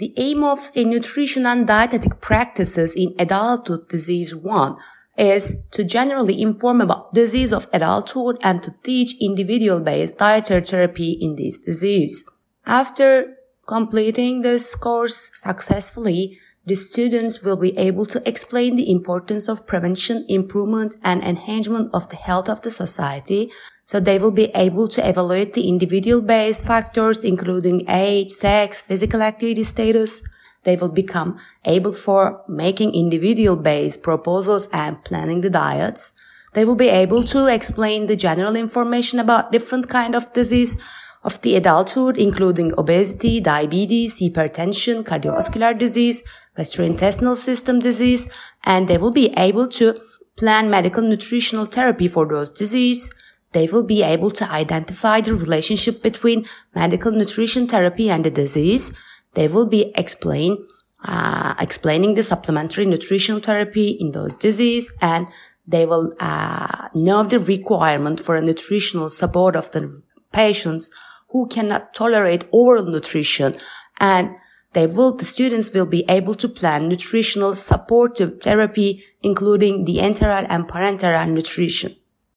The aim of a nutrition and dietetic practices in adulthood disease 1 is to generally inform about disease of adulthood and to teach individual-based dietary therapy in this disease. After completing this course successfully, the students will be able to explain the importance of prevention, improvement, and enhancement of the health of the society. So they will be able to evaluate the individual based factors, including age, sex, physical activity status. They will become able for making individual based proposals and planning the diets. They will be able to explain the general information about different kind of disease of the adulthood, including obesity, diabetes, hypertension, cardiovascular disease, gastrointestinal system disease, and they will be able to plan medical nutritional therapy for those disease. They will be able to identify the relationship between medical nutrition therapy and the disease. They will be explain, uh, explaining the supplementary nutritional therapy in those disease and they will uh, know the requirement for a nutritional support of the patients who cannot tolerate oral nutrition and they will, the students will be able to plan nutritional supportive therapy, including the enteral and parenteral nutrition.